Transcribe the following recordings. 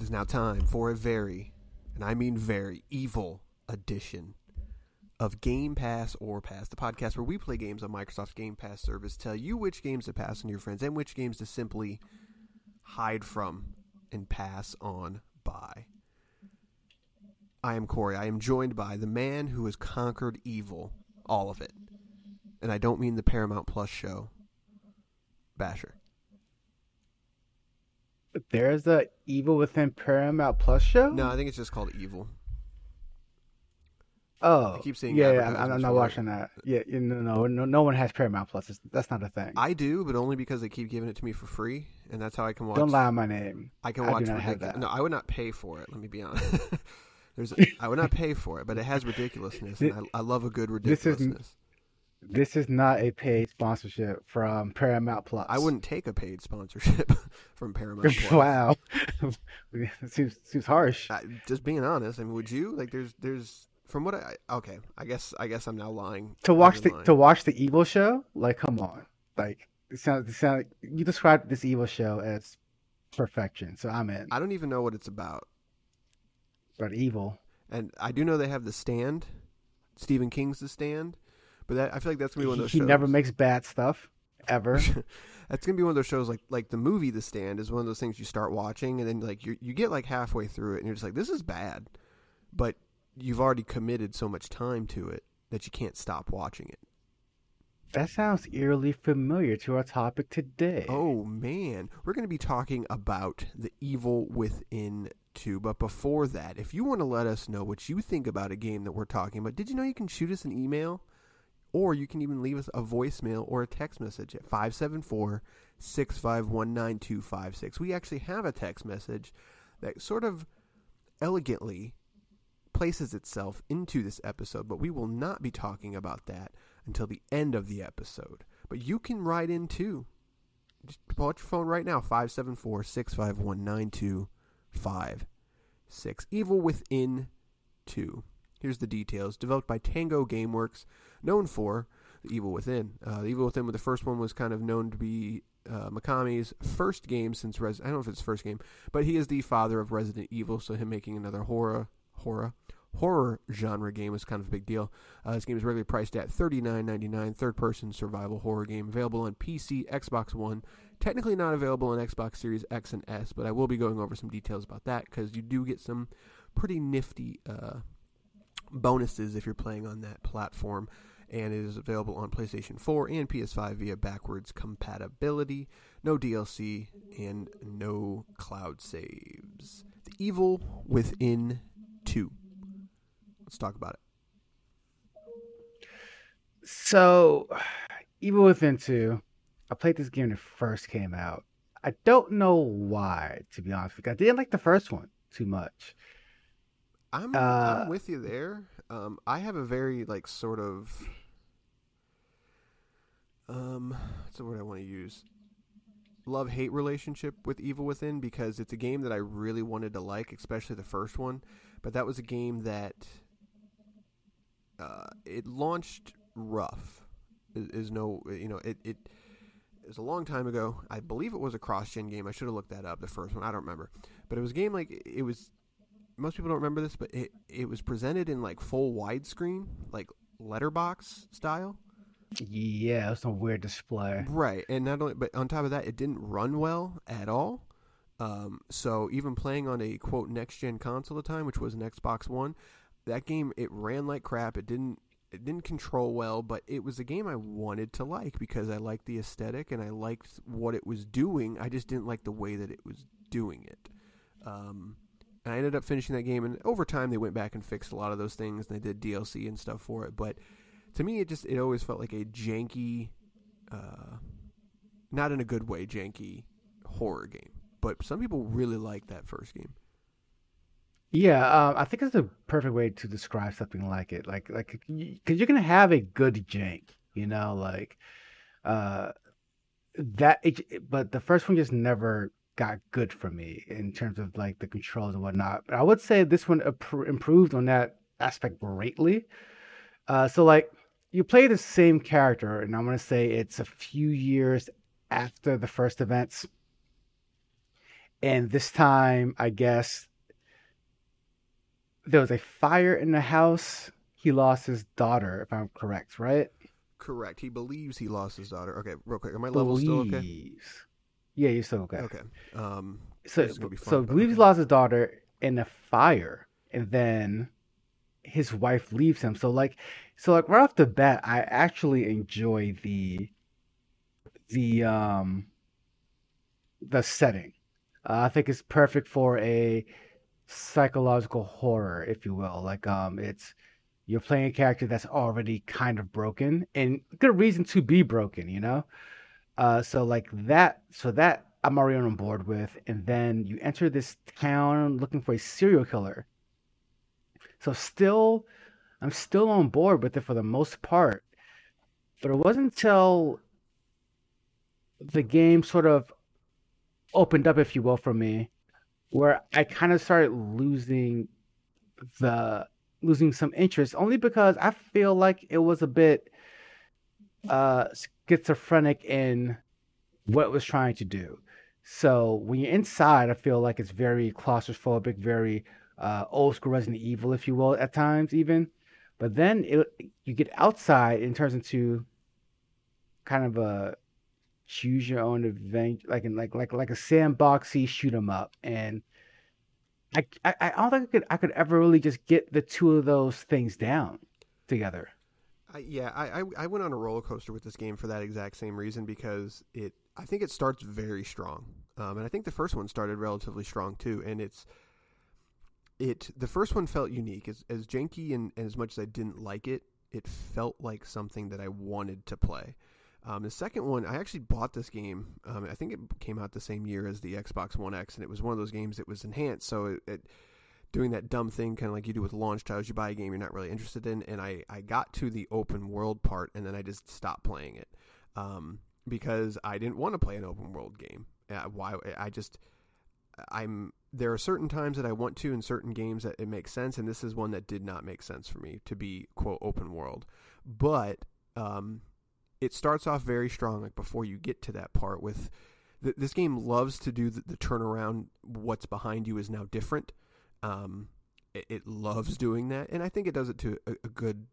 It is now time for a very, and I mean very, evil edition of Game Pass or Pass, the podcast where we play games on Microsoft's Game Pass service, tell you which games to pass on to your friends and which games to simply hide from and pass on by. I am Corey. I am joined by the man who has conquered evil, all of it. And I don't mean the Paramount Plus show, Basher. There's a Evil Within Paramount Plus show. No, I think it's just called Evil. Oh, I keep seeing yeah, yeah. I'm, I'm not it. watching that. Yeah, you know, no, no, no one has Paramount Plus. It's, that's not a thing. I do, but only because they keep giving it to me for free, and that's how I can watch. Don't lie on my name. I can I watch. have that. No, I would not pay for it. Let me be honest. There's, I would not pay for it, but it has ridiculousness, and I, I love a good This is- ridiculousness. This is not a paid sponsorship from Paramount Plus. I wouldn't take a paid sponsorship from Paramount. Plus. wow, it seems seems harsh. I, just being honest, I mean, would you like? There's, there's from what I okay. I guess, I guess I'm now lying. to watch the lying. to watch the Evil show. Like, come on, like it sounds it sound you described this Evil show as perfection. So I'm in. I don't even know what it's about, But Evil, and I do know they have the stand. Stephen King's the stand, but that, I feel like that's gonna be one of those. he shows. never makes bad stuff ever. That's gonna be one of those shows like like the movie The Stand is one of those things you start watching and then like you you get like halfway through it and you're just like this is bad, but you've already committed so much time to it that you can't stop watching it. that sounds eerily familiar to our topic today. Oh man, we're gonna be talking about the evil within two. But before that, if you want to let us know what you think about a game that we're talking about, did you know you can shoot us an email? Or you can even leave us a voicemail or a text message at 574 651 9256. We actually have a text message that sort of elegantly places itself into this episode, but we will not be talking about that until the end of the episode. But you can write in too. Just pull out your phone right now 574 651 9256. Evil Within 2. Here's the details. Developed by Tango Gameworks, known for The Evil Within. Uh, the Evil Within, the first one was kind of known to be uh, Mikami's first game since Res- I don't know if it's first game, but he is the father of Resident Evil, so him making another horror horror horror genre game is kind of a big deal. Uh, this game is regularly priced at $39.99, third person survival horror game, available on PC, Xbox One. Technically not available on Xbox Series X and S, but I will be going over some details about that because you do get some pretty nifty uh, bonuses if you're playing on that platform. And it is available on PlayStation 4 and PS5 via backwards compatibility. No DLC and no cloud saves. The Evil Within 2. Let's talk about it. So, Evil Within 2, I played this game when it first came out. I don't know why, to be honest with you. I didn't like the first one too much. I'm Uh, I'm with you there. Um, I have a very like sort of um, what's the word I want to use? Love hate relationship with Evil Within because it's a game that I really wanted to like, especially the first one. But that was a game that uh, it launched rough. Is, no, you know, it it it was a long time ago. I believe it was a cross-gen game. I should have looked that up. The first one, I don't remember, but it was a game like it was most people don't remember this, but it it was presented in like full widescreen, like letterbox style. Yeah, it was some weird display. Right, and not only, but on top of that, it didn't run well at all. Um, so even playing on a quote next gen console at the time, which was an Xbox One, that game it ran like crap. It didn't it didn't control well, but it was a game I wanted to like because I liked the aesthetic and I liked what it was doing. I just didn't like the way that it was doing it. Um, I ended up finishing that game, and over time they went back and fixed a lot of those things, and they did DLC and stuff for it. But to me, it just it always felt like a janky, uh, not in a good way, janky horror game. But some people really like that first game. Yeah, um, I think it's a perfect way to describe something like it. Like, like, because you're gonna have a good jank, you know, like, uh, that. It, but the first one just never got good for me in terms of like the controls and whatnot. But I would say this one improved on that aspect greatly. Uh, so like, you play the same character, and I'm gonna say it's a few years after the first events and this time I guess there was a fire in the house. He lost his daughter, if I'm correct, right? Correct. He believes he lost his daughter. Okay, real quick. Are my levels still okay? Yeah, you're still okay. Okay. Um, So, This is gonna be fun, so believes he lost his daughter in a fire, and then his wife leaves him. So like, so like right off the bat, I actually enjoy the the um the setting. Uh, I think it's perfect for a psychological horror, if you will. Like, um, it's you're playing a character that's already kind of broken, and good reason to be broken, you know. Uh, so like that, so that I'm already on board with, and then you enter this town looking for a serial killer. So still, I'm still on board with it for the most part, but it wasn't until the game sort of opened up, if you will, for me, where I kind of started losing the losing some interest, only because I feel like it was a bit uh schizophrenic in what it was trying to do. So when you're inside, I feel like it's very claustrophobic, very uh, old school Resident Evil, if you will, at times even. But then it, you get outside and it turns into kind of a choose your own adventure, like in like like like a sandboxy shoot 'em up. And I, I I don't think I could I could ever really just get the two of those things down together. Yeah, I, I I went on a roller coaster with this game for that exact same reason because it I think it starts very strong, um, and I think the first one started relatively strong too. And it's it the first one felt unique as as janky and, and as much as I didn't like it, it felt like something that I wanted to play. Um, the second one, I actually bought this game. Um, I think it came out the same year as the Xbox One X, and it was one of those games that was enhanced. So it, it doing that dumb thing, kind of like you do with launch titles, you buy a game you're not really interested in, and I I got to the open world part, and then I just stopped playing it um, because I didn't want to play an open world game. Uh, why? I just I'm there are certain times that I want to in certain games that it makes sense, and this is one that did not make sense for me to be quote open world. But um, it starts off very strong, like before you get to that part. With th- this game loves to do the, the turnaround. What's behind you is now different. Um, it, it loves doing that, and I think it does it to a, a good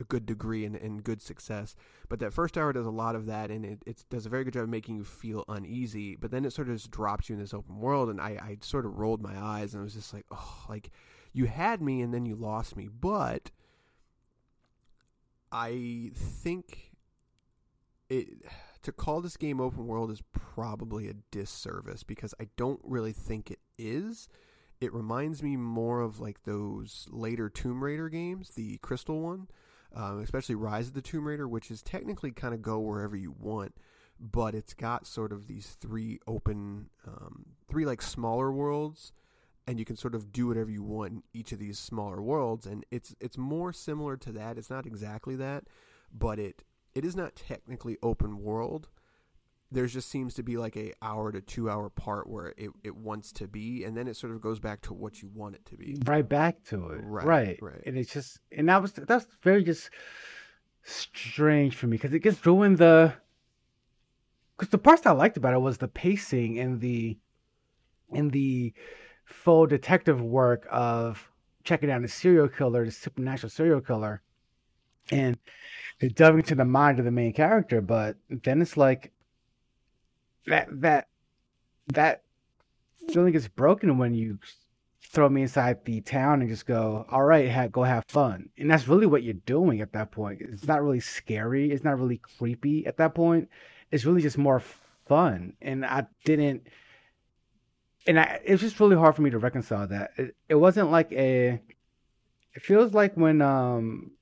a good degree and, and good success. But that first hour does a lot of that, and it, it does a very good job of making you feel uneasy. But then it sort of just drops you in this open world, and I, I sort of rolled my eyes, and I was just like, oh, like you had me, and then you lost me. But I think it to call this game open world is probably a disservice because I don't really think it is. It reminds me more of like those later Tomb Raider games, the Crystal one, um, especially Rise of the Tomb Raider, which is technically kind of go wherever you want, but it's got sort of these three open, um, three like smaller worlds, and you can sort of do whatever you want in each of these smaller worlds, and it's it's more similar to that. It's not exactly that, but it it is not technically open world. There just seems to be like a hour to two hour part where it, it wants to be, and then it sort of goes back to what you want it to be. right back to it. Right, Right. right. And it's just, and that was, that's very just strange for me because it gets ruined the, because the parts I liked about it was the pacing and the, and the full detective work of checking down the serial killer, the supernatural serial killer, and delving into the mind of the main character. But then it's like that, that, that feeling gets broken when you throw me inside the town and just go, all right, ha- go have fun. And that's really what you're doing at that point. It's not really scary. It's not really creepy at that point. It's really just more fun. And I didn't, and I, it's just really hard for me to reconcile that. It, it wasn't like a, it feels like when, um,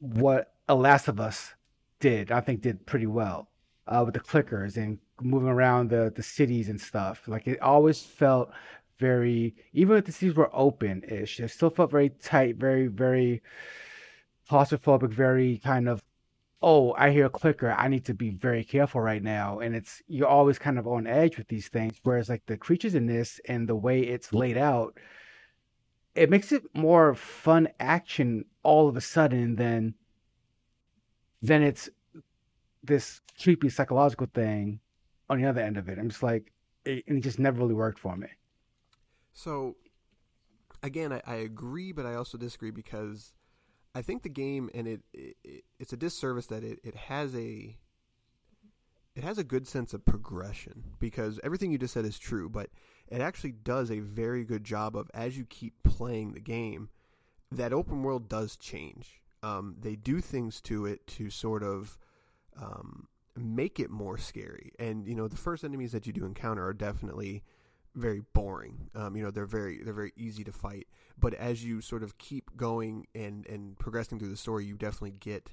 what A Last of Us did, I think did pretty well uh, with the clickers and moving around the, the cities and stuff. Like it always felt very even if the cities were open ish, it still felt very tight, very, very claustrophobic, very kind of oh, I hear a clicker, I need to be very careful right now. And it's you're always kind of on edge with these things. Whereas like the creatures in this and the way it's laid out, it makes it more fun action all of a sudden than then it's this creepy psychological thing on the other end of it. I'm just like, it, and it just never really worked for me. So, again, I, I agree, but I also disagree because I think the game and it, it it's a disservice that it, it has a it has a good sense of progression because everything you just said is true, but it actually does a very good job of as you keep playing the game, that open world does change. Um, they do things to it to sort of um, make it more scary. And you know, the first enemies that you do encounter are definitely very boring. Um, you know, they're very they're very easy to fight. But as you sort of keep going and and progressing through the story, you definitely get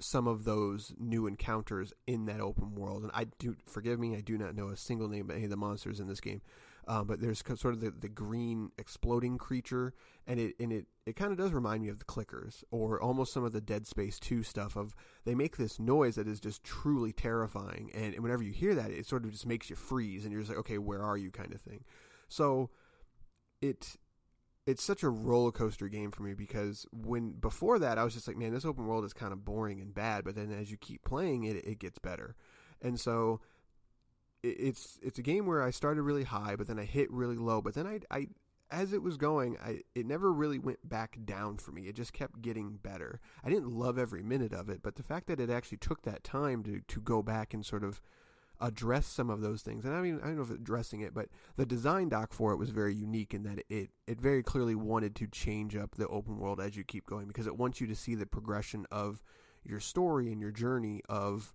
some of those new encounters in that open world. And I do forgive me, I do not know a single name of any of the monsters in this game. Um, but there's sort of the, the green exploding creature, and it and it, it kind of does remind me of the clickers, or almost some of the Dead Space Two stuff. Of they make this noise that is just truly terrifying, and whenever you hear that, it sort of just makes you freeze, and you're just like, okay, where are you, kind of thing. So it it's such a roller coaster game for me because when before that I was just like, man, this open world is kind of boring and bad. But then as you keep playing it, it gets better, and so it's it's a game where I started really high, but then I hit really low. But then I, I as it was going, I it never really went back down for me. It just kept getting better. I didn't love every minute of it, but the fact that it actually took that time to to go back and sort of address some of those things. And I mean, I don't know if addressing it, but the design doc for it was very unique in that it it very clearly wanted to change up the open world as you keep going because it wants you to see the progression of your story and your journey of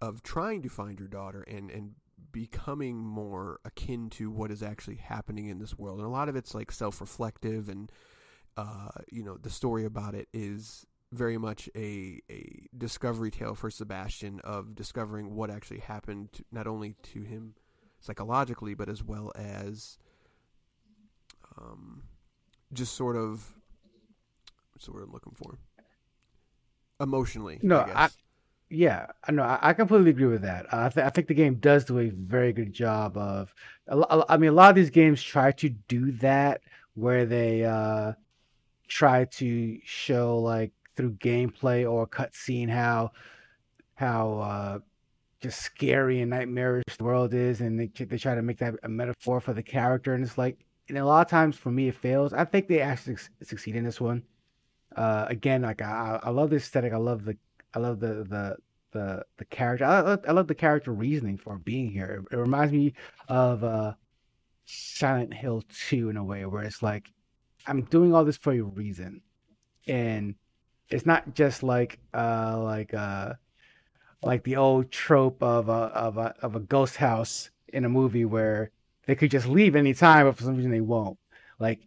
of trying to find your daughter and and becoming more akin to what is actually happening in this world. And a lot of it's like self-reflective and uh, you know, the story about it is very much a a discovery tale for Sebastian of discovering what actually happened to, not only to him psychologically but as well as um, just sort of what's the word I'm looking for emotionally. No, I, I yeah, I know. I, I completely agree with that. Uh, I, th- I think the game does do a very good job of. I mean, a lot of these games try to do that where they uh, try to show like through gameplay or cutscene how how uh, just scary and nightmarish the world is, and they they try to make that a metaphor for the character, and it's like, and a lot of times for me it fails. I think they actually succeed in this one. Uh, again, like I, I love the aesthetic. I love the I love the the the the character. I love, I love the character reasoning for being here. It, it reminds me of uh, Silent Hill 2 in a way, where it's like I'm doing all this for a reason, and it's not just like uh like uh like the old trope of a of a of a ghost house in a movie where they could just leave anytime, but for some reason they won't. Like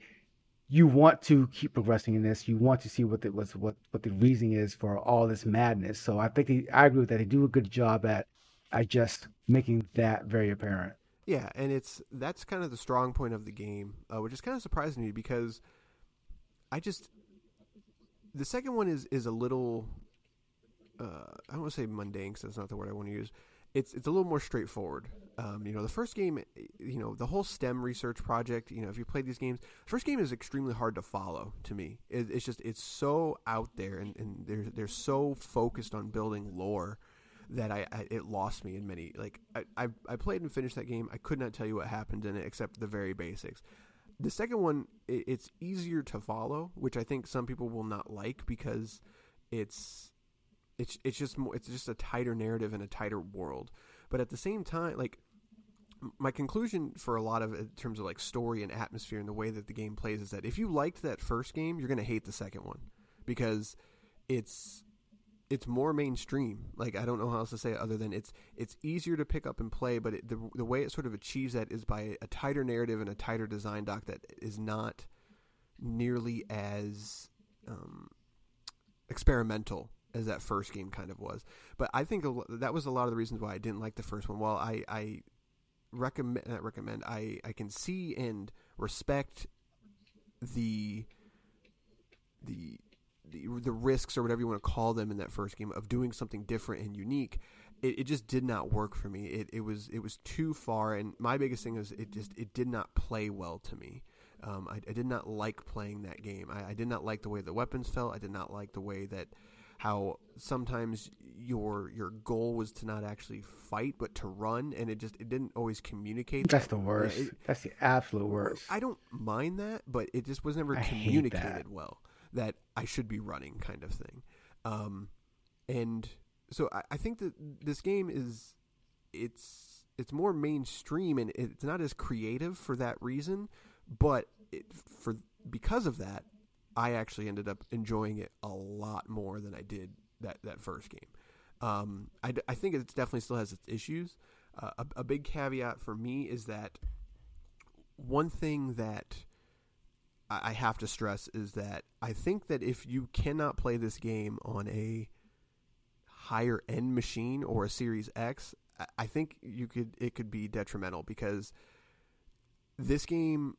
you want to keep progressing in this. You want to see what the what what what the reasoning is for all this madness. So I think they, I agree with that. They do a good job at at just making that very apparent. Yeah, and it's that's kind of the strong point of the game, uh, which is kind of surprising me because I just the second one is is a little uh, I don't want to say mundane because that's not the word I want to use. It's it's a little more straightforward. Um, you know, the first game, you know, the whole STEM research project. You know, if you played these games, the first game is extremely hard to follow. To me, it, it's just it's so out there, and, and they're they're so focused on building lore that I, I, it lost me in many like I, I I played and finished that game. I could not tell you what happened in it except the very basics. The second one, it, it's easier to follow, which I think some people will not like because it's it's it's just more it's just a tighter narrative and a tighter world. But at the same time, like my conclusion for a lot of in terms of like story and atmosphere and the way that the game plays is that if you liked that first game, you're going to hate the second one because it's it's more mainstream. Like I don't know how else to say it other than it's it's easier to pick up and play, but it, the the way it sort of achieves that is by a tighter narrative and a tighter design doc that is not nearly as um, experimental as that first game kind of was. But I think that was a lot of the reasons why I didn't like the first one. While I, I recommend, not recommend, I, I can see and respect the the the, risks or whatever you want to call them in that first game of doing something different and unique. It, it just did not work for me. It, it was it was too far, and my biggest thing is it just it did not play well to me. Um, I, I, did not like playing that game. I, I, did not like the way the weapons felt. I did not like the way that how sometimes your your goal was to not actually fight but to run and it just it didn't always communicate That's that. the worst. It- That's the absolute worst. I don't mind that, but it just was never I communicated well that I should be running, kind of thing. Um, and so I, I think that this game is it's it's more mainstream and it's not as creative for that reason, but it, for because of that, I actually ended up enjoying it a lot more than I did that that first game. Um, I, I think it definitely still has its issues. Uh, a, a big caveat for me is that one thing that I have to stress is that I think that if you cannot play this game on a higher end machine or a Series X, I think you could it could be detrimental because this game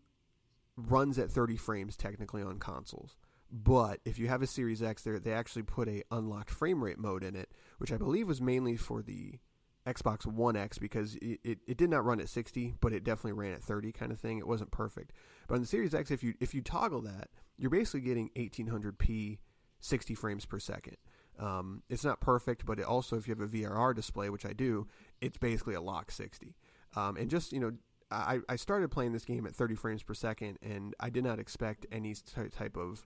runs at 30 frames technically on consoles. But if you have a Series X, there they actually put a unlocked frame rate mode in it, which I believe was mainly for the Xbox One X because it, it, it did not run at 60, but it definitely ran at 30 kind of thing. It wasn't perfect. But on the Series X, if you if you toggle that, you're basically getting 1800p 60 frames per second. Um, it's not perfect, but also if you have a VRR display, which I do, it's basically a lock 60. Um, and just you know, I, I started playing this game at 30 frames per second, and I did not expect any ty- type of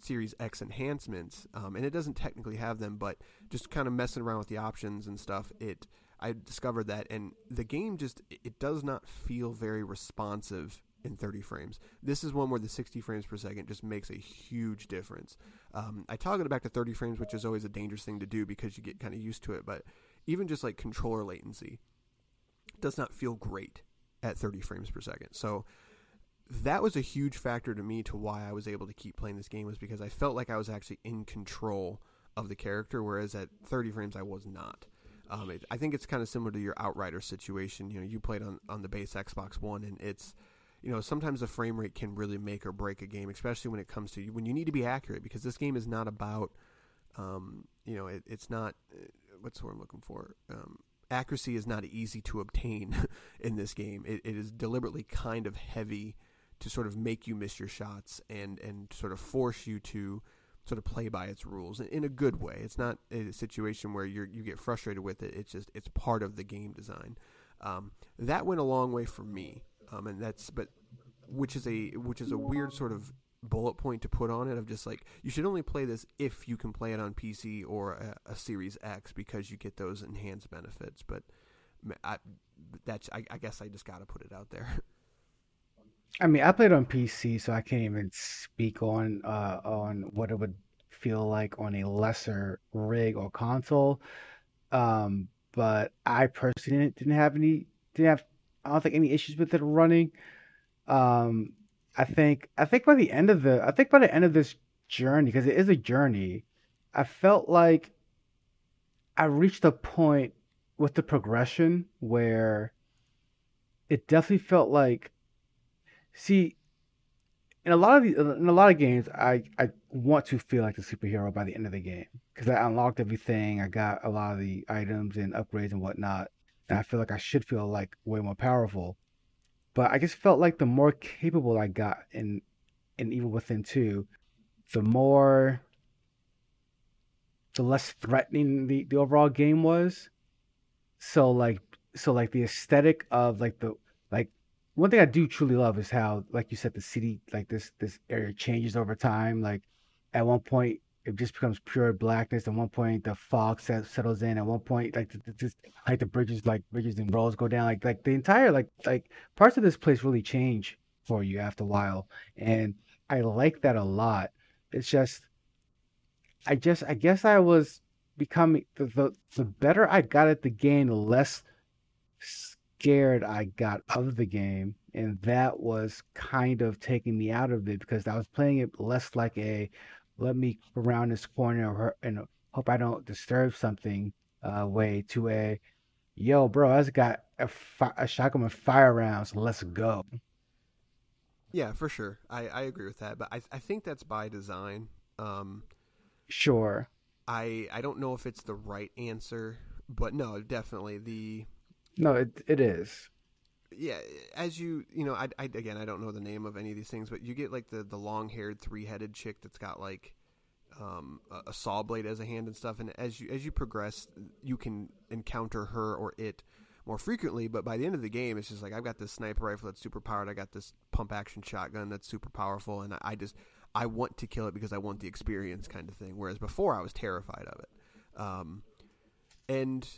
Series X enhancements, um, and it doesn't technically have them, but just kind of messing around with the options and stuff, it I discovered that, and the game just it does not feel very responsive in 30 frames. This is one where the 60 frames per second just makes a huge difference. Um, I toggled it back to 30 frames, which is always a dangerous thing to do because you get kind of used to it, but even just like controller latency does not feel great at 30 frames per second. So that was a huge factor to me to why I was able to keep playing this game was because I felt like I was actually in control of the character, whereas at 30 frames I was not. Um, it, I think it's kind of similar to your Outrider situation. You know, you played on, on the base Xbox One, and it's, you know, sometimes the frame rate can really make or break a game, especially when it comes to when you need to be accurate, because this game is not about, um, you know, it, it's not, uh, what's the word I'm looking for? Um, accuracy is not easy to obtain in this game. It, it is deliberately kind of heavy to sort of make you miss your shots and and sort of force you to sort of play by its rules in a good way. It's not a situation where you you get frustrated with it. It's just it's part of the game design. Um, that went a long way for me, um, and that's but which is a which is a weird sort of bullet point to put on it of just like you should only play this if you can play it on PC or a, a Series X because you get those enhanced benefits. But I, that's I, I guess I just got to put it out there. I mean, I played on PC, so I can't even speak on uh on what it would feel like on a lesser rig or console. Um, but I personally didn't, didn't have any didn't have I don't think any issues with it running. Um, I think I think by the end of the I think by the end of this journey, because it is a journey, I felt like I reached a point with the progression where it definitely felt like See, in a lot of the, in a lot of games, I I want to feel like the superhero by the end of the game because I unlocked everything. I got a lot of the items and upgrades and whatnot, and I feel like I should feel like way more powerful. But I just felt like the more capable I got in in Evil Within two, the more the less threatening the, the overall game was. So like so like the aesthetic of like the one thing I do truly love is how, like you said, the city, like this this area changes over time. Like at one point, it just becomes pure blackness. At one point, the fog set, settles in. At one point, like the, just like the bridges, like bridges and roads go down. Like like the entire like like parts of this place really change for you after a while, and I like that a lot. It's just, I just I guess I was becoming the the, the better I got at the game, the less scared I got of the game, and that was kind of taking me out of it because I was playing it less like a let me around this corner and hope I don't disturb something uh, way to a yo, bro, I just got a, fi- a shotgun with fire rounds. Let's go. Yeah, for sure. I, I agree with that, but I I think that's by design. Um, Sure. I I don't know if it's the right answer, but no, definitely the No, it it is. yeah. As you you know, I, I again I don't know the name of any of these things, but you get like the the long haired three headed chick that's got like um, a saw blade as a hand and stuff. And as you as you progress, you can encounter her or it more frequently. But by the end of the game, it's just like I've got this sniper rifle that's super powered. I got this pump action shotgun that's super powerful, and I just I want to kill it because I want the experience, kind of thing. Whereas before, I was terrified of it. Um, and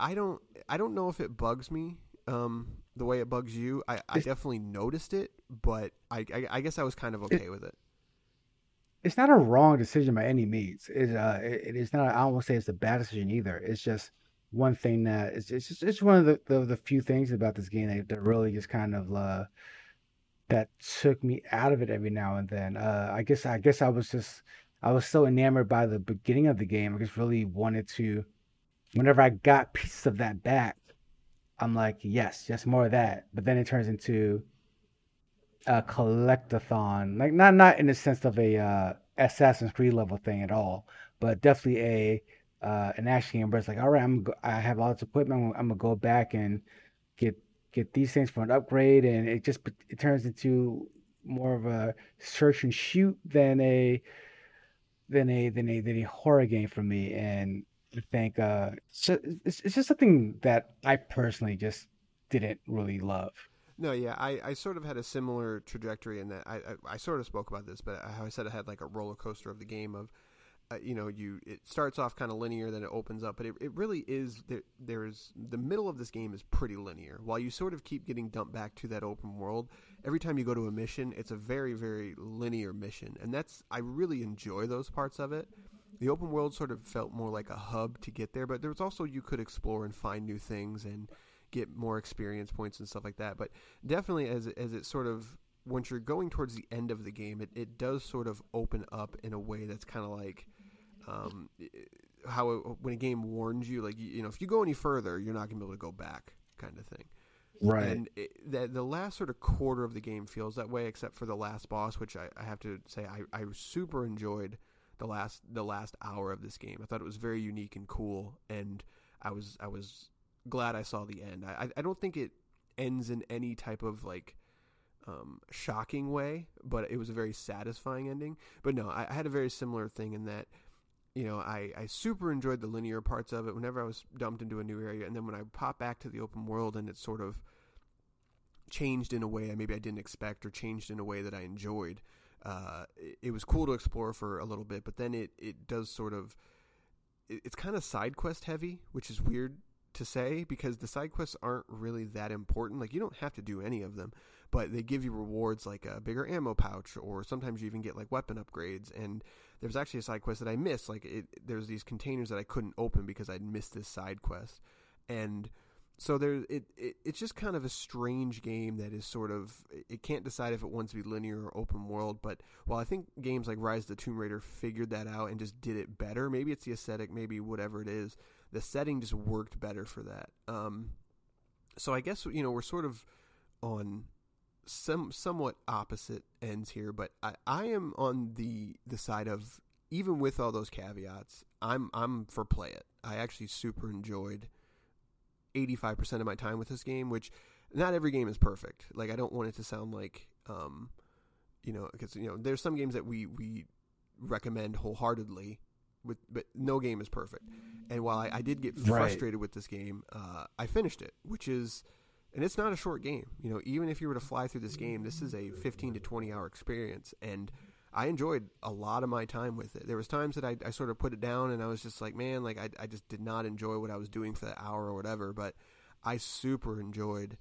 I don't I don't know if it bugs me um, the way it bugs you. I, I definitely noticed it, but I, I, I guess I was kind of okay it, with it. It's not a wrong decision by any means. It, uh, it, it is not. I don't want to say it's a bad decision either. It's just one thing that it's, it's just it's one of the, the, the few things about this game that, that really just kind of uh, that took me out of it every now and then. Uh, I guess I guess I was just I was so enamored by the beginning of the game. I just really wanted to. Whenever I got pieces of that back, I'm like, yes, just more of that. But then it turns into a collectathon, like not not in the sense of a uh, Assassin's Creed level thing at all, but definitely a uh, an action game where it's like, all right, I'm go- I have all this equipment. I'm, I'm gonna go back and get get these things for an upgrade, and it just it turns into more of a search and shoot than a than a than a than a horror game for me. And I think uh, it's, it's just something that I personally just didn't really love. No, yeah, I, I sort of had a similar trajectory in that I, I, I sort of spoke about this, but how I said I had like a roller coaster of the game of, uh, you know, you it starts off kind of linear, then it opens up, but it, it really is there. There's the middle of this game is pretty linear. While you sort of keep getting dumped back to that open world, every time you go to a mission, it's a very very linear mission, and that's I really enjoy those parts of it the open world sort of felt more like a hub to get there, but there was also you could explore and find new things and get more experience points and stuff like that. But definitely, as as it sort of once you're going towards the end of the game, it, it does sort of open up in a way that's kind of like um, how it, when a game warns you, like you know, if you go any further, you're not gonna be able to go back, kind of thing. Right. And it, the, the last sort of quarter of the game feels that way, except for the last boss, which I, I have to say I, I super enjoyed the last the last hour of this game. I thought it was very unique and cool, and I was I was glad I saw the end. I I don't think it ends in any type of like um, shocking way, but it was a very satisfying ending. But no, I, I had a very similar thing in that you know, I, I super enjoyed the linear parts of it whenever I was dumped into a new area. And then when I pop back to the open world and it sort of changed in a way I maybe I didn't expect or changed in a way that I enjoyed, uh, it, it, was cool to explore for a little bit, but then it, it does sort of it, it's kind of side quest heavy, which is weird to say because the side quests aren't really that important. Like you don't have to do any of them, but they give you rewards like a bigger ammo pouch, or sometimes you even get like weapon upgrades. And there's actually a side quest that I missed. Like it, there's these containers that I couldn't open because I'd missed this side quest, and so there it, it, it's just kind of a strange game that is sort of it can't decide if it wants to be linear or open world but while i think games like rise of the tomb raider figured that out and just did it better maybe it's the aesthetic maybe whatever it is the setting just worked better for that. Um, so i guess you know we're sort of on some somewhat opposite ends here but i, I am on the the side of even with all those caveats i'm i'm for play it. I actually super enjoyed 85% of my time with this game, which not every game is perfect. Like I don't want it to sound like um you know, because you know, there's some games that we we recommend wholeheartedly with but no game is perfect. And while I, I did get frustrated right. with this game, uh, I finished it, which is and it's not a short game. You know, even if you were to fly through this game, this is a 15 to 20 hour experience and I enjoyed a lot of my time with it. There was times that I, I sort of put it down and I was just like, man, like I, I just did not enjoy what I was doing for that hour or whatever. But I super enjoyed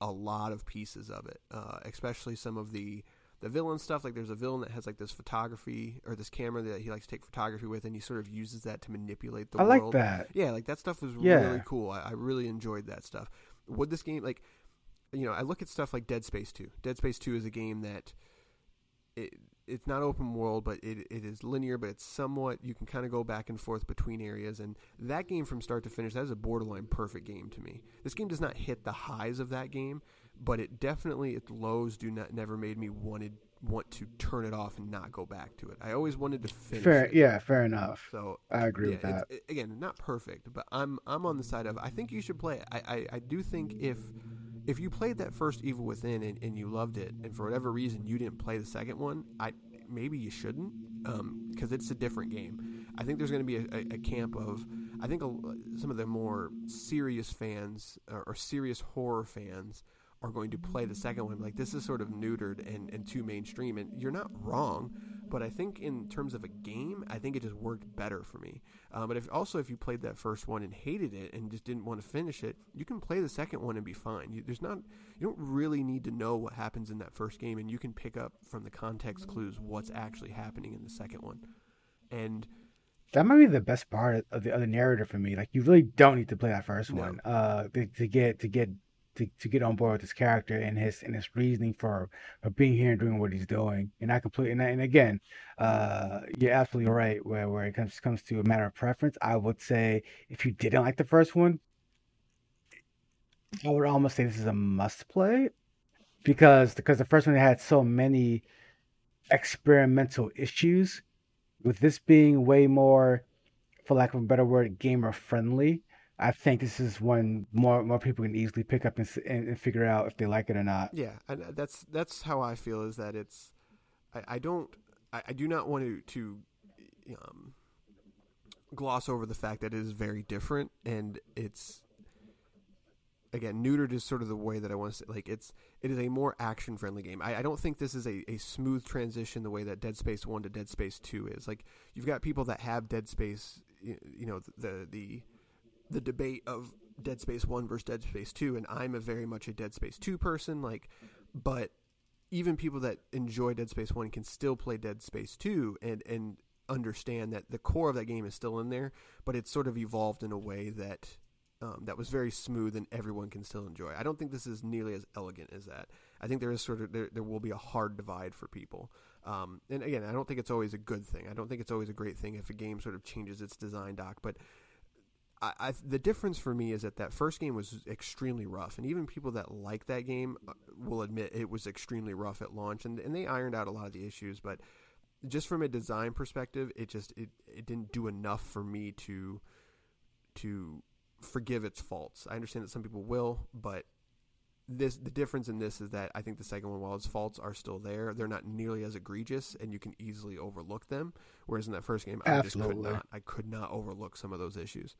a lot of pieces of it, uh, especially some of the the villain stuff. Like there's a villain that has like this photography or this camera that he likes to take photography with, and he sort of uses that to manipulate the I world. like that. Yeah, like that stuff was yeah. really cool. I, I really enjoyed that stuff. Would this game like? You know, I look at stuff like Dead Space 2. Dead Space 2 is a game that it, it's not open world, but it, it is linear, but it's somewhat you can kind of go back and forth between areas. And that game from start to finish, that is a borderline perfect game to me. This game does not hit the highs of that game, but it definitely its lows do not never made me wanted want to turn it off and not go back to it. I always wanted to finish. Fair, it. yeah, fair enough. So I agree yeah, with that. It, again, not perfect, but I'm I'm on the side of I think you should play it. I, I, I do think if if you played that first Evil Within and, and you loved it, and for whatever reason you didn't play the second one, I maybe you shouldn't. because um, it's a different game. I think there's going to be a, a, a, camp of I think a, some of the more serious fans or, or serious horror fans are going to play the second one. Like this is sort of neutered and, and too mainstream, and you're not wrong. But I think in terms of a game, I think it just worked better for me. Uh, but if also if you played that first one and hated it and just didn't want to finish it, you can play the second one and be fine. You, there's not you don't really need to know what happens in that first game, and you can pick up from the context clues what's actually happening in the second one. And that might be the best part of the other narrative for me. Like you really don't need to play that first no. one uh, to, to get to get to, to get on board with his character and his and his reasoning for for being here and doing what he's doing. And I completely and, and again, uh, you're absolutely right. Where where it comes comes to a matter of preference, I would say if you didn't like the first one, I would almost say this is a must play because because the first one had so many experimental issues. With this being way more, for lack of a better word, gamer friendly I think this is one more more people can easily pick up and, and, figure out if they like it or not. Yeah, and that's that's how I feel. Is that it's I, I don't I, I, do not want to to um, gloss over the fact that it is very different and it's again neutered is sort of the way that I want to say like it's it is a more action friendly game. I, I don't think this is a, a smooth transition the way that Dead Space one to Dead Space two is. Like you've got people that have Dead Space you, you know the the the debate of Dead Space 1 versus Dead Space 2 and I'm a very much a Dead Space 2 person like but even people that enjoy Dead Space 1 can still play Dead Space 2 and and understand that the core of that game is still in there but it's sort of evolved in a way that um, that was very smooth and everyone can still enjoy. I don't think this is nearly as elegant as that. I think there is sort of there, there will be a hard divide for people. Um, and again, I don't think it's always a good thing. I don't think it's always a great thing if a game sort of changes its design doc. But I, I, the difference for me is that that first game was extremely rough, and even people that like that game uh, will admit it was extremely rough at launch, and and they ironed out a lot of the issues. But just from a design perspective, it just it, it didn't do enough for me to to forgive its faults. I understand that some people will, but this the difference in this is that I think the second one, while its faults are still there, they're not nearly as egregious, and you can easily overlook them. Whereas in that first game, I just could not. I could not overlook some of those issues.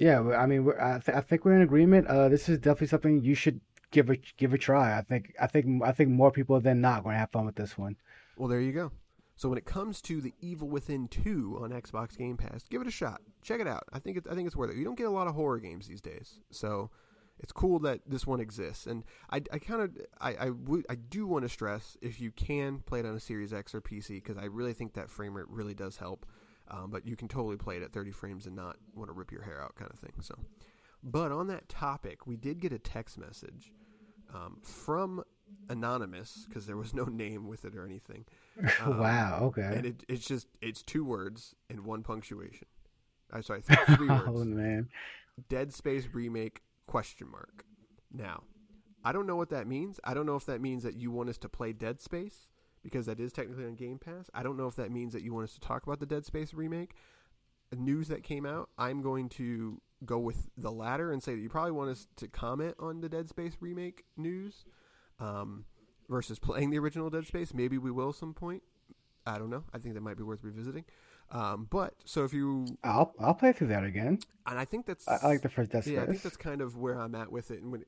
Yeah, I mean, we're, I, th- I think we're in agreement. Uh, this is definitely something you should give a give a try. I think I think I think more people than not going to have fun with this one. Well, there you go. So when it comes to the Evil Within two on Xbox Game Pass, give it a shot. Check it out. I think it's I think it's worth it. You don't get a lot of horror games these days, so it's cool that this one exists. And I, I kind of I I, w- I do want to stress if you can play it on a Series X or PC because I really think that frame rate really does help. Um, but you can totally play it at 30 frames and not want to rip your hair out, kind of thing. So, but on that topic, we did get a text message um, from anonymous because there was no name with it or anything. Um, wow. Okay. And it, it's just it's two words and one punctuation. I'm sorry, three words. oh man. Dead Space remake question mark. Now, I don't know what that means. I don't know if that means that you want us to play Dead Space because that is technically on Game Pass. I don't know if that means that you want us to talk about the Dead Space remake. News that came out, I'm going to go with the latter and say that you probably want us to comment on the Dead Space remake news um, versus playing the original Dead Space. Maybe we will some point. I don't know. I think that might be worth revisiting. Um, but so if you, I'll I'll play through that again. And I think that's I, I like the first Dead Space. Yeah, I think that's kind of where I'm at with it. And when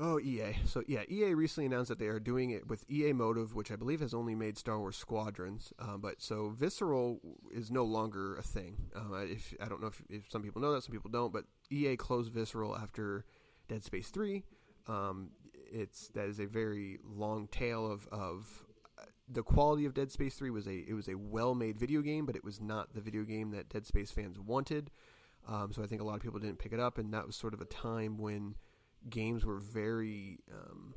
Oh, EA. So yeah, EA recently announced that they are doing it with EA Motive, which I believe has only made Star Wars Squadrons. Uh, but so Visceral is no longer a thing. Uh, if I don't know if, if, some people know that, some people don't. But EA closed Visceral after Dead Space Three. Um, it's that is a very long tale of of uh, the quality of Dead Space Three was a it was a well made video game, but it was not the video game that Dead Space fans wanted. Um, so I think a lot of people didn't pick it up, and that was sort of a time when games were very um,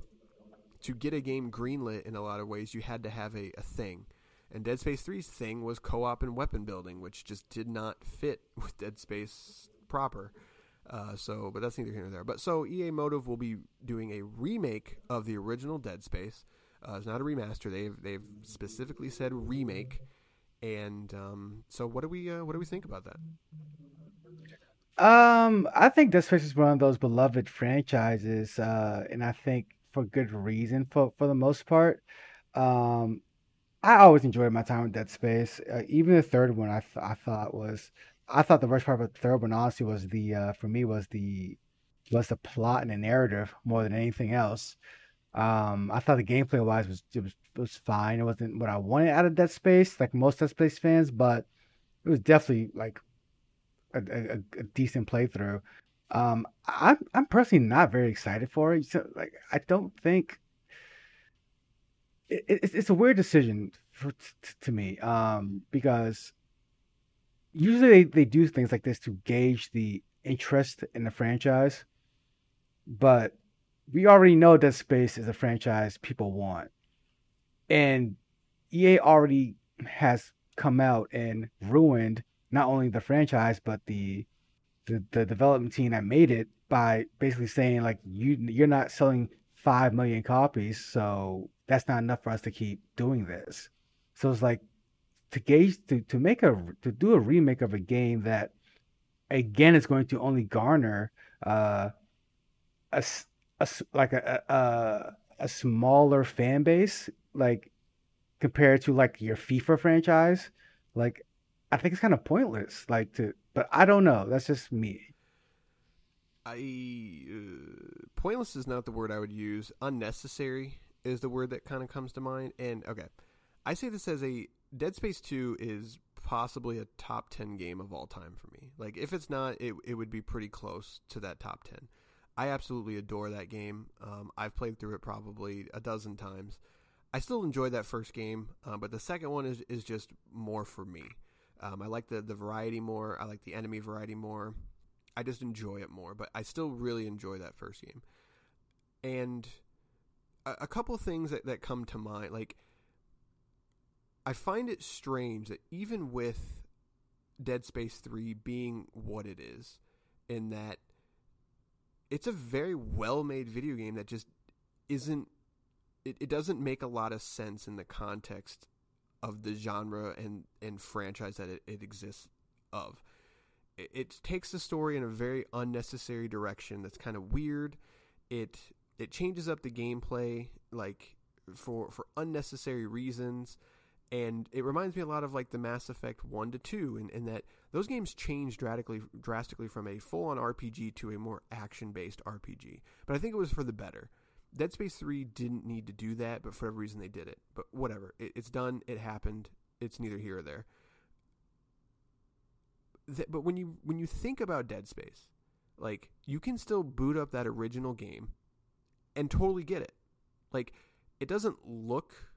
to get a game greenlit in a lot of ways you had to have a, a thing. And dead space 3's thing was co-op and weapon building which just did not fit with dead space proper. Uh, so but that's neither here nor there. But so ea motive will be doing a remake of the original dead space. Uh, it's not a remaster. They've they've specifically said remake. And um, so what do we uh, what do we think about that um, I think Dead Space is one of those beloved franchises, uh, and I think for good reason for for the most part. Um, I always enjoyed my time with Dead Space. Uh, even the third one, I, th- I thought was, I thought the worst part of the third one, honestly, was the uh, for me was the was the plot and the narrative more than anything else. Um, I thought the gameplay wise was it was was fine. It wasn't what I wanted out of Dead Space, like most Dead Space fans, but it was definitely like a, a, a decent playthrough. Um, I'm I'm personally not very excited for it. So, like, I don't think it, it, it's a weird decision for t- to me. Um, because usually they, they do things like this to gauge the interest in the franchise, but we already know that Space is a franchise people want, and EA already has come out and ruined not only the franchise but the the, the development team that made it by basically saying like you you're not selling five million copies, so that's not enough for us to keep doing this. So it's like to gauge to to make a to do a remake of a game that again is going to only garner uh a, a like a, a a smaller fan base like compared to like your FIFA franchise like I think it's kind of pointless like to but I don't know that's just me I uh, pointless is not the word I would use. Unnecessary is the word that kind of comes to mind. And okay, I say this as a Dead Space Two is possibly a top ten game of all time for me. Like if it's not, it it would be pretty close to that top ten. I absolutely adore that game. Um, I've played through it probably a dozen times. I still enjoy that first game, uh, but the second one is is just more for me. Um, I like the the variety more. I like the enemy variety more. I just enjoy it more, but I still really enjoy that first game. And a, a couple things that, that come to mind, like I find it strange that even with Dead Space 3 being what it is, in that it's a very well made video game that just isn't it, it doesn't make a lot of sense in the context of the genre and, and franchise that it, it exists of it, takes the story in a very unnecessary direction that's kind of weird. It it changes up the gameplay like for for unnecessary reasons and it reminds me a lot of like the Mass Effect 1 to 2 in, in that those games changed drastically drastically from a full-on RPG to a more action-based RPG. But I think it was for the better. Dead Space 3 didn't need to do that, but for every reason they did it. But whatever. It, it's done, it happened. It's neither here or there th- but when you when you think about Dead Space, like you can still boot up that original game and totally get it. Like it doesn't look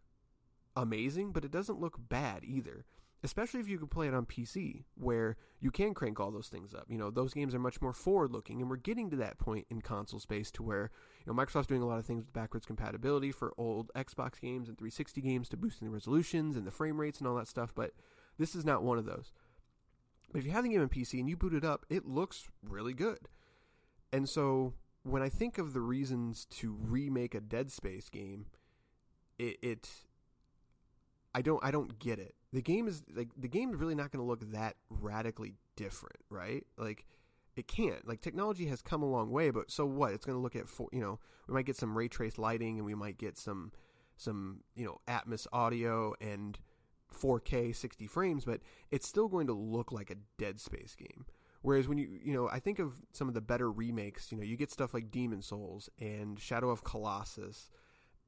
amazing, but it doesn't look bad either. Especially if you can play it on PC, where you can crank all those things up. You know, those games are much more forward-looking, and we're getting to that point in console space to where you know Microsoft's doing a lot of things with backwards compatibility for old Xbox games and 360 games to boosting the resolutions and the frame rates and all that stuff. But this is not one of those. But if you have the game on PC and you boot it up, it looks really good. And so when I think of the reasons to remake a Dead Space game, it, it I don't I don't get it. The game is like the game is really not going to look that radically different, right? Like it can't. Like technology has come a long way, but so what? It's going to look at for you know we might get some ray trace lighting and we might get some some you know Atmos audio and 4K 60 frames, but it's still going to look like a Dead Space game. Whereas when you you know I think of some of the better remakes, you know you get stuff like Demon's Souls and Shadow of Colossus,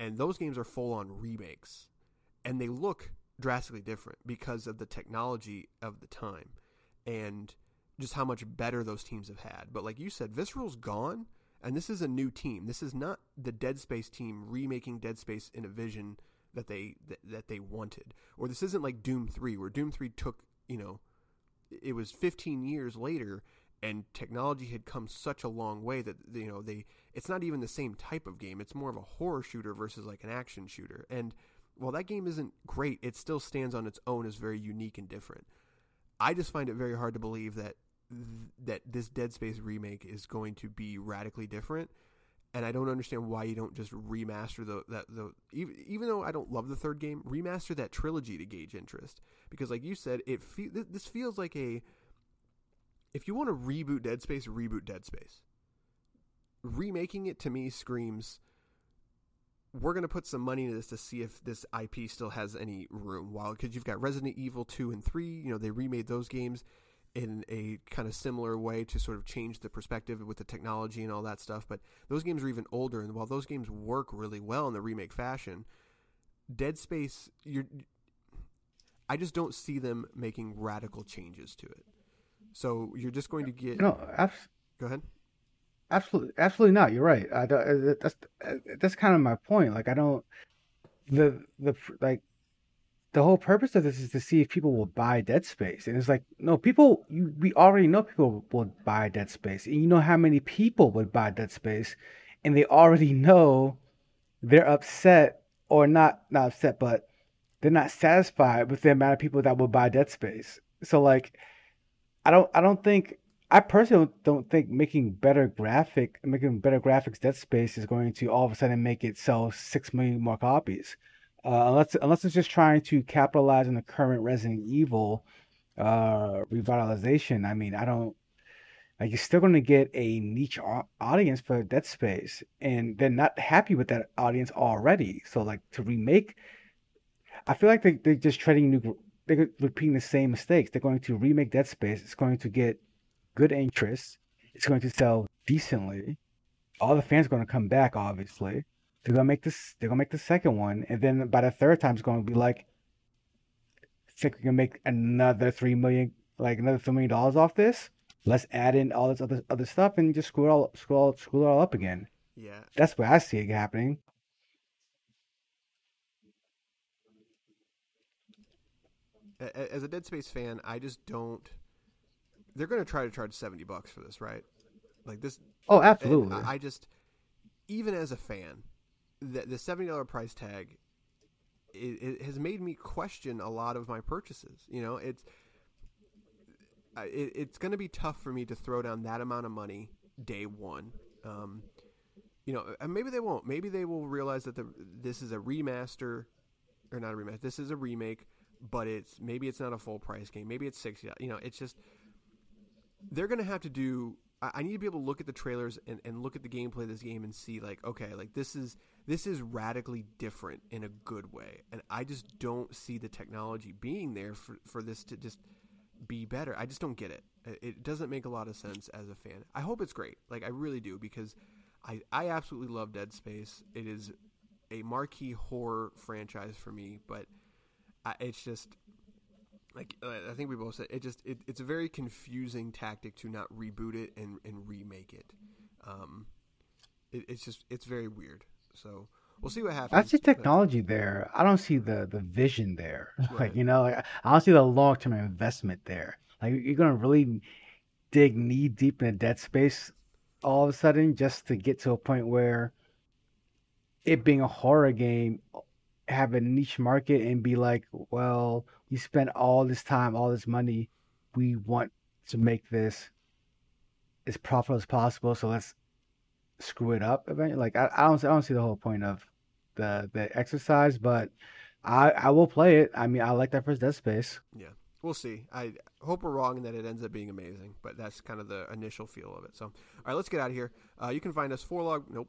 and those games are full on remakes, and they look drastically different because of the technology of the time, and just how much better those teams have had. But like you said, Visceral's gone, and this is a new team. This is not the Dead Space team remaking Dead Space in a vision that they that, that they wanted. Or this isn't like Doom 3 where Doom 3 took, you know, it was 15 years later and technology had come such a long way that you know they it's not even the same type of game. It's more of a horror shooter versus like an action shooter. And while that game isn't great, it still stands on its own as very unique and different. I just find it very hard to believe that that this Dead Space remake is going to be radically different and I don't understand why you don't just remaster the that the even, even though I don't love the third game, remaster that trilogy to gauge interest because like you said, it fe- this feels like a if you want to reboot Dead Space, reboot Dead Space. Remaking it to me screams we're going to put some money into this to see if this IP still has any room. While because you've got Resident Evil two and three, you know they remade those games in a kind of similar way to sort of change the perspective with the technology and all that stuff. But those games are even older, and while those games work really well in the remake fashion, Dead Space, you're, I just don't see them making radical changes to it. So you're just going to get. No, go ahead. Absolutely, absolutely not. You're right. I don't, uh, that's uh, that's kind of my point. Like I don't the the like the whole purpose of this is to see if people will buy Dead Space, and it's like no people. You, we already know people will buy Dead Space, and you know how many people would buy Dead Space, and they already know they're upset or not not upset, but they're not satisfied with the amount of people that will buy Dead Space. So like, I don't I don't think I personally don't think making better graphic, making better graphics Dead Space is going to all of a sudden make it sell six million more copies, uh, unless unless it's just trying to capitalize on the current Resident Evil uh, revitalization. I mean, I don't like you're still going to get a niche audience for Dead Space, and they're not happy with that audience already. So like to remake, I feel like they they're just treading new, they're repeating the same mistakes. They're going to remake Dead Space. It's going to get good interest. It's going to sell decently. All the fans are going to come back. Obviously, they're going to make this. They're going to make the second one, and then by the third time, it's going to be like, think we can make another three million, like another three million dollars off this. Let's add in all this other other stuff and just screw it all screw all screw it all up again. Yeah, that's where I see it happening. As a Dead Space fan, I just don't they're going to try to charge 70 bucks for this, right? Like this. Oh, absolutely. I just, even as a fan, the, the $70 price tag it, it, has made me question a lot of my purchases. You know, it's, it, it's going to be tough for me to throw down that amount of money day one. Um, you know, and maybe they won't. Maybe they will realize that the this is a remaster, or not a remaster. This is a remake, but it's maybe it's not a full price game. Maybe it's sixty. You know, it's just they're going to have to do I need to be able to look at the trailers and, and look at the gameplay of this game and see like, okay, like this is this is radically different in a good way. And I just don't see the technology being there for, for this to just be better. I just don't get it. It doesn't make a lot of sense as a fan. I hope it's great. Like I really do because I I absolutely love Dead Space. It is a marquee horror franchise for me, but I, it's just like I think we both said it just it, it's a very confusing tactic to not reboot it and, and remake it. Um, it, it's just it's very weird. So we'll see what happens. I see technology there. I don't see the the vision there. Right. Like you know, like I don't see the long term investment there. Like you're gonna really dig knee deep in a dead space all of a sudden just to get to a point where it being a horror game have a niche market and be like, well, we spent all this time, all this money. We want to make this as profitable as possible. So let's screw it up eventually. Like I, I don't, I don't see the whole point of the the exercise, but I, I will play it. I mean, I like that first Dead Space. Yeah, we'll see. I hope we're wrong and that it ends up being amazing, but that's kind of the initial feel of it. So, all right, let's get out of here. Uh, you can find us four log. Nope.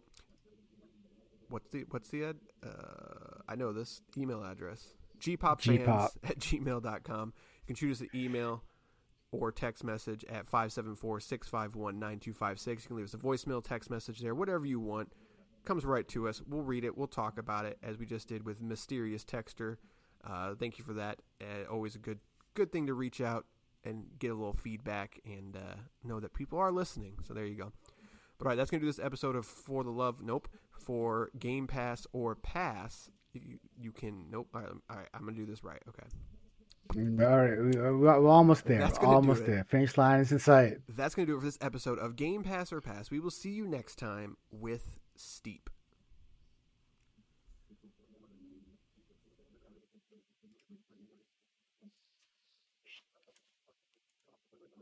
What's the what's the ad? Uh, I know this email address gpopfans G-pop. at gmail.com. You can shoot us an email or text message at 574-651-9256. You can leave us a voicemail, text message there, whatever you want. Comes right to us. We'll read it. We'll talk about it as we just did with Mysterious Texter. Uh, thank you for that. Uh, always a good good thing to reach out and get a little feedback and uh, know that people are listening. So there you go. But all right, that's going to do this episode of For the Love. Nope. For Game Pass or Pass you, you can. Nope. All right, all right, I'm gonna do this right. Okay. Mm, all right, uh, we're almost there. We're almost there. Finish line is in sight. That's gonna do it for this episode of Game Pass or Pass. We will see you next time with Steep.